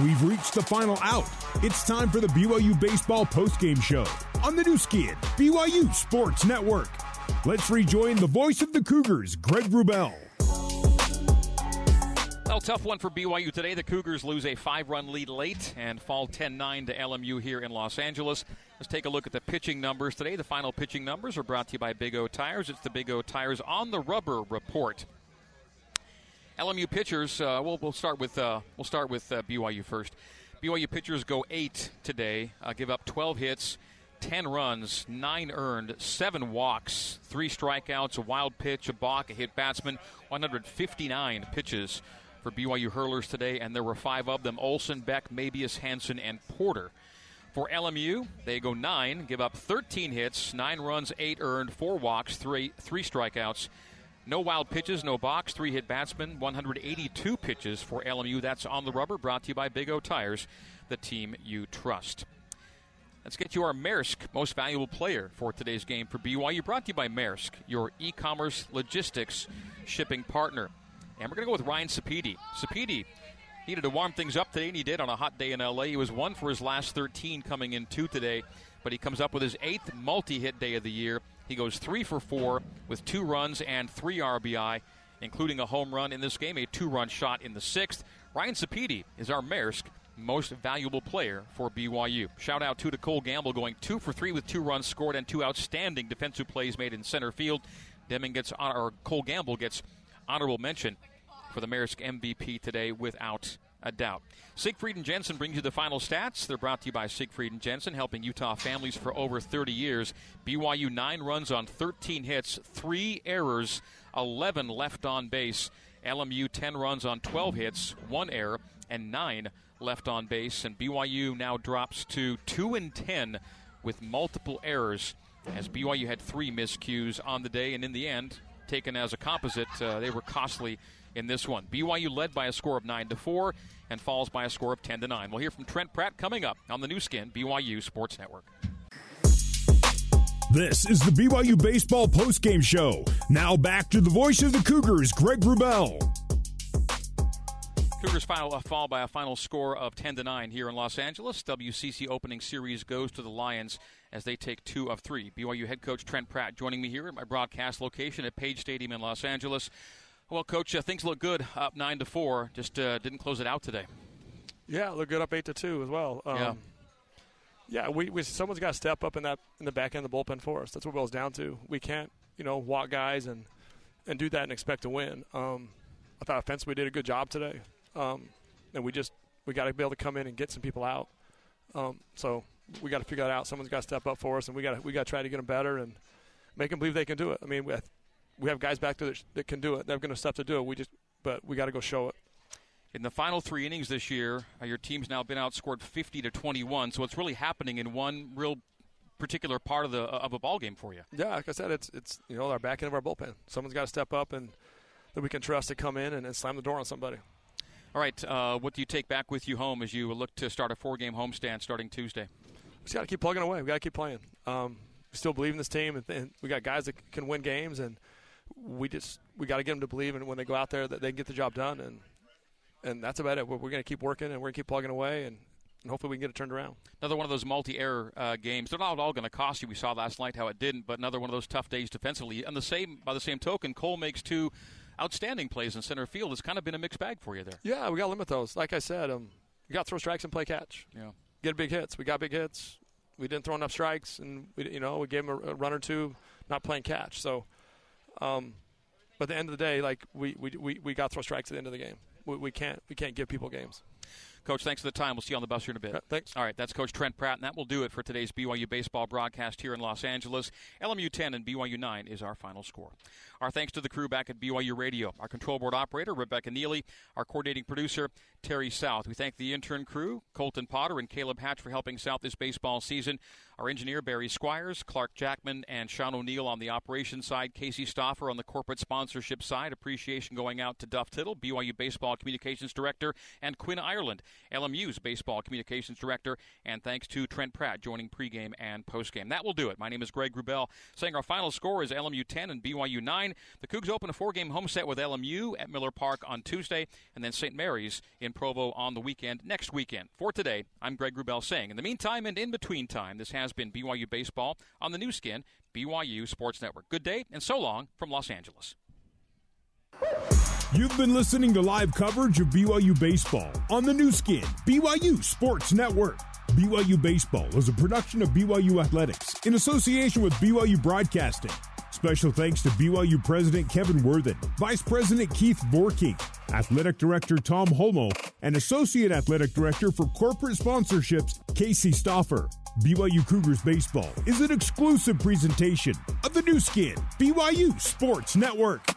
We've reached the final out. It's time for the BYU Baseball postgame show on the Nu Skin, BYU Sports Network. Let's rejoin the voice of the Cougars, Greg Wrubell. Well, tough one for BYU today. The Cougars lose a five run lead late and fall 10 9 to LMU here in Los Angeles. Let's take a look at the pitching numbers today. The final pitching numbers are brought to you by Big O Tires. It's the Big O Tires on the rubber report. LMU pitchers. Uh, we'll, we'll start with uh, we'll start with uh, BYU first. BYU pitchers go eight today. Uh, give up 12 hits, 10 runs, nine earned, seven walks, three strikeouts, a wild pitch, a balk, a hit batsman. 159 pitches for BYU hurlers today, and there were five of them: Olson, Beck, Mabius, Hanson, and Porter. For LMU, they go nine, give up 13 hits, nine runs, eight earned, four walks, three three strikeouts. No wild pitches, no balks, three hit batsman, 182 pitches for LMU. That's on the rubber, brought to you by Big O Tires, the team you trust. Let's get you our Maersk most valuable player for today's game for BYU, brought to you by Maersk, your e commerce logistics shipping partner. And we're going to go with Ryan Sapedi. Sapedi needed to warm things up today, and he did on a hot day in LA. He was one for his last 13 coming in two today, but he comes up with his eighth multi hit day of the year. He goes three for four with two runs and three RBI, including a home run in this game, a two run shot in the sixth. Ryan Sapedi is our Maersk most valuable player for BYU. Shout out to to Cole Gamble going two for three with two runs scored and two outstanding defensive plays made in center field. Deming gets or Cole Gamble gets honorable mention for the Maersk MVP today without a doubt. Siegfried and Jensen brings you the final stats. They're brought to you by Siegfried and Jensen, helping Utah families for over 30 years. BYU nine runs on 13 hits, three errors, 11 left on base. LMU 10 runs on 12 hits, one error, and nine left on base. And BYU now drops to 2 and 10 with multiple errors as BYU had three miscues on the day, and in the end, taken as a composite, uh, they were costly in this one. BYU led by a score of 9 to 4 and falls by a score of 10 to 9. We'll hear from Trent Pratt coming up on the Nu Skin BYU Sports Network. This is the BYU Baseball postgame show. Now back to the voice of the Cougars, Greg Wrubell. Cougars final uh, fall by a final score of 10 to 9 here in Los Angeles. WCC opening series goes to the Lions as they take two of three. BYU head coach Trent Pratt joining me here at my broadcast location at Page Stadium in Los Angeles. Well, coach, uh, things look good up nine to four. Just uh, didn't close it out today. Yeah, look good up eight to two as well. Um, yeah. Yeah, we, we someone's got to step up in that in the back end of the bullpen for us. That's what it boils down to. We can't, you know, walk guys and and do that and expect to win. Um, I thought offensively we did a good job today, um, and we just we got to be able to come in and get some people out. Um, so we got to figure that out. Someone's got to step up for us, and we got we got to try to get them better and make them believe they can do it. I mean, we, have guys back there that, that can do it. They're going to step to do it. We just, but we got to go show it. In the final three innings this year, uh, your team's now been outscored 50 to 21. So it's really happening in one real particular part of the uh, of a ball game for you. Yeah, like I said, it's it's you know our back end of our bullpen. Someone's got to step up and that we can trust to come in and, and slam the door on somebody. All right, uh, what do you take back with you home as you look to start a four-game homestand starting Tuesday? We just got to keep plugging away. We got to keep playing. Um, we still believe in this team, and, and we got guys that can win games and we just we got to get them to believe, and when they go out there, that they can get the job done, and and that's about it. We're, we're going to keep working, and we're going to keep plugging away, and, and hopefully we can get it turned around. Another one of those multi-error uh, games. They're not all going to cost you. We saw last night how it didn't, but another one of those tough days defensively. And the same by the same token, Cole makes two outstanding plays in center field. It's kind of been a mixed bag for you there. Yeah, we got to limit those. Like I said, um, we got to throw strikes and play catch. Yeah, get big hits. We got big hits. We didn't throw enough strikes, and we, you know, we gave them a, a run or two, not playing catch. So. Um, but at the end of the day, like we we, we, we got throw strikes at the end of the game. We, we can't we can't give people games. Coach, thanks for the time. We'll see you on the bus here in a bit. Thanks. All right, that's Coach Trent Pratt, and that will do it for today's BYU baseball broadcast here in Los Angeles. LMU 10 and BYU 9 is our final score. Our thanks to the crew back at BYU Radio, our control board operator, Rebecca Neely, our coordinating producer, Terry South. We thank the intern crew, Colton Potter and Caleb Hatch, for helping South this baseball season. Our engineer, Barry Squires, Clark Jackman, and Sean O'Neill on the operations side, Casey Stoffer on the corporate sponsorship side. Appreciation going out to Duff Tittle, BYU Baseball Communications Director, and Quinn Ireland LMU's baseball communications director, and thanks to Trent Pratt joining pregame and postgame. That will do it. My name is Greg Wrubell, saying our final score is LMU 10 and BYU 9. The Cougs open a four game home set with LMU at Miller Park on Tuesday, and then St. Mary's in Provo on the weekend next weekend. For today, I'm Greg Wrubell saying, in the meantime and in between time, this has been BYU Baseball on the Nu Skin, BYU Sports Network. Good day, and so long from Los Angeles. You've been listening to live coverage of BYU Baseball on the Nu Skin, BYU Sports Network. BYU Baseball is a production of BYU Athletics in association with BYU Broadcasting. Special thanks to BYU President Kevin Worthen, Vice President Keith Vorkink, Athletic Director Tom Holmoe, and Associate Athletic Director for Corporate Sponsorships, Casey Stoffer. BYU Cougars Baseball is an exclusive presentation of the Nu Skin, BYU Sports Network.